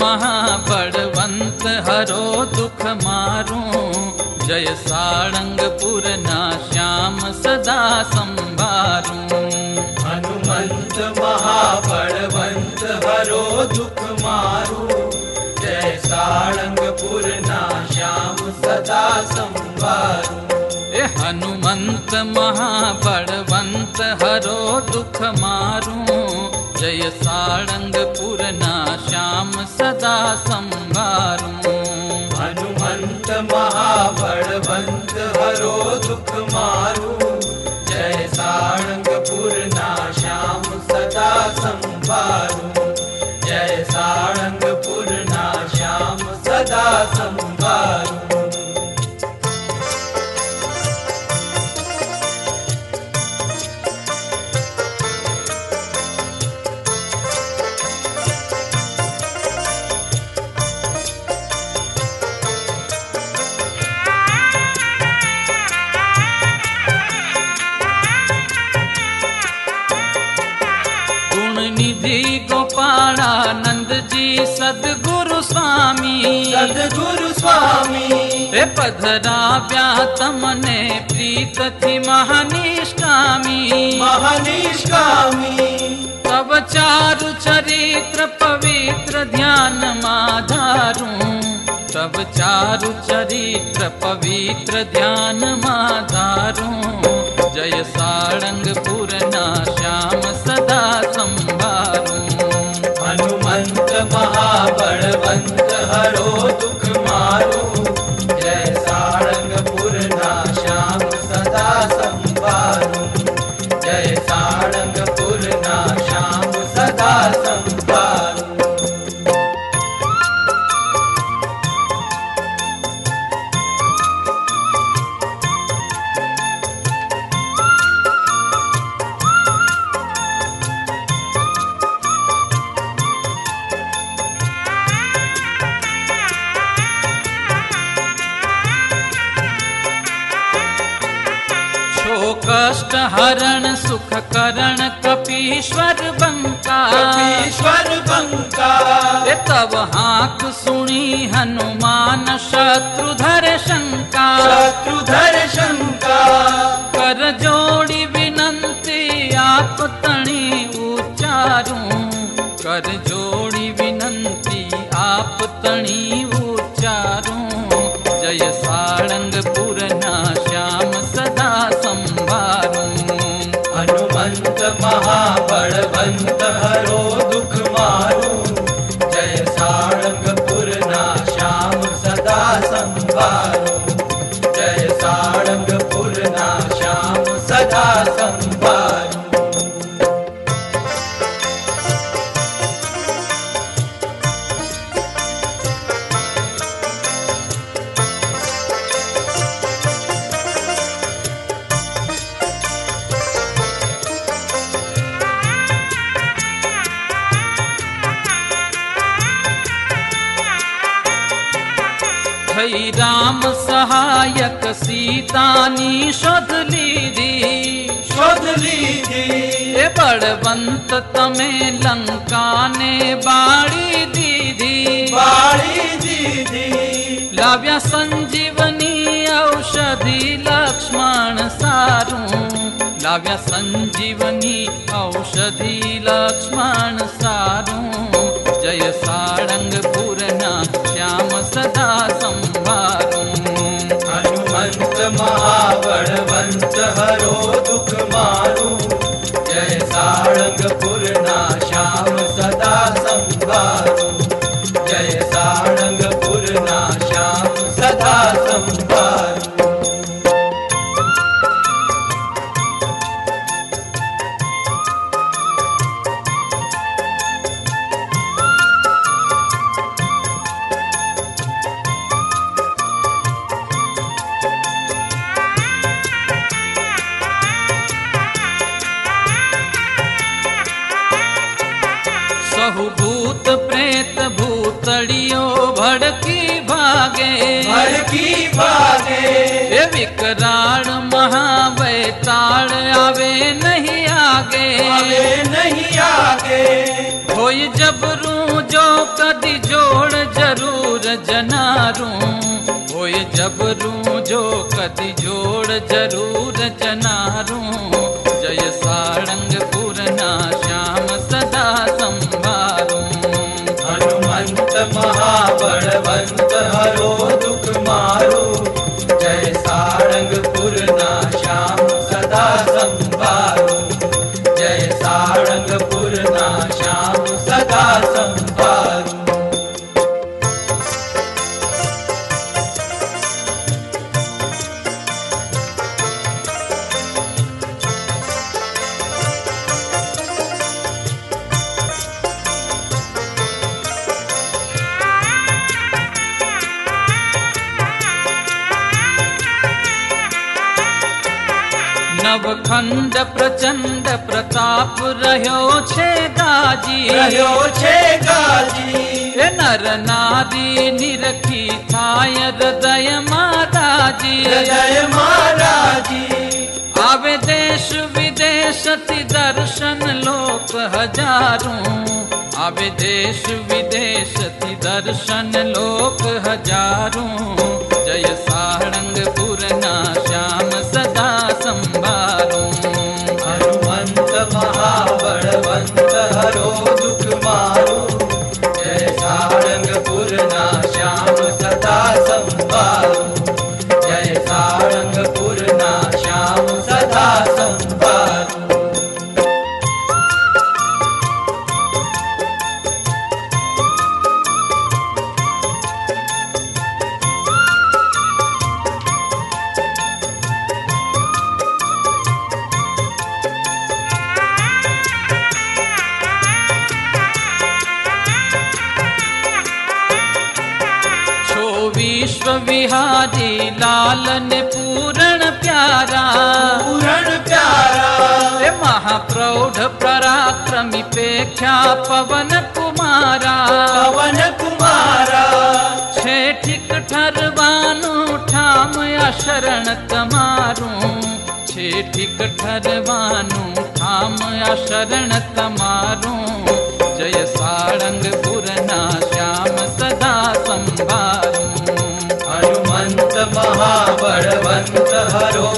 महाबलवन्त हरो दुख मारो। जय सारङ्गपुर ना श्याम सदा सम्भारो हनुमन्त महाबलवन्त हरो दुख मारो। जय सारङ्गपुर ना श्याम सदा संारे हनुमन्त महाबलवन्त हरो दुख मारो। जय सारङ्गपुर ना सदा संवा जी सद्गुरु स्वामी। सद्गुरु स्वामी। हे पधराव्या तमने प्रीत थी महानिष्कामी महानिष्कामी तब चारु चरित्र पवित्र ध्यान माधारू। तब चारु चरित्र पवित्र ध्यान माधारू महाबलवंत हरो दुख कष्ट हरण सुख करण कपीश्वर बंका। कपीश्वर बंका। तब हाक सुनी हनुमान शत्रुधर शंका। शत्रुधर शंका। कर जोड़ी विनंती आप तणी उच्चारू। कर जोड़ी विनंती आप तणी Oh. राम सहायक सीतानी शोध लीधी शोध लीधी ए बड़वंत तमे लंका ने बाड़ी दीदी बाड़ी दीदी लाव्या संजीवनी औषधि लक्ष्मण सारू। लाव्या संजीवनी औषधि लक्ष्मण सारू। जय सारंगपुर महाबलवंत हरो दुख मारू। जय सारंगपुर भूत प्रेत भूतड़ियो भड़की भागे। भड़की भागे। ये विकराल महावैताल आवे नहीं आगे। आवे नहीं आगे। होई जबरू जो कदी जोड़ ज़रूर जनारू। होई जब जबरू जो कति जोड़ ज़रूर जनारू। सारंग अखंड प्रचंड प्रताप रहो छे गाजी। रहो छे गाजी। ए नर नारी निरखी थाय हृदय माता जी हृदय माता जी आवे देश विदेश दर्शन लोक हज़ारों। आवे देश विदेश दर्शन लोक हज़ारों। जय सारंगपुर नाश विश्वविहारी लालन पूरण प्यारा। पूरण प्यारा। महाप्रौढ पराक्रमी पेख्या पवन कुमारा। पवन कुमारा। कुमाे ठरवाो ठामया शरण कारवाो ठामया शरण तमारू जय कारयसार महाबलवन्त हरो।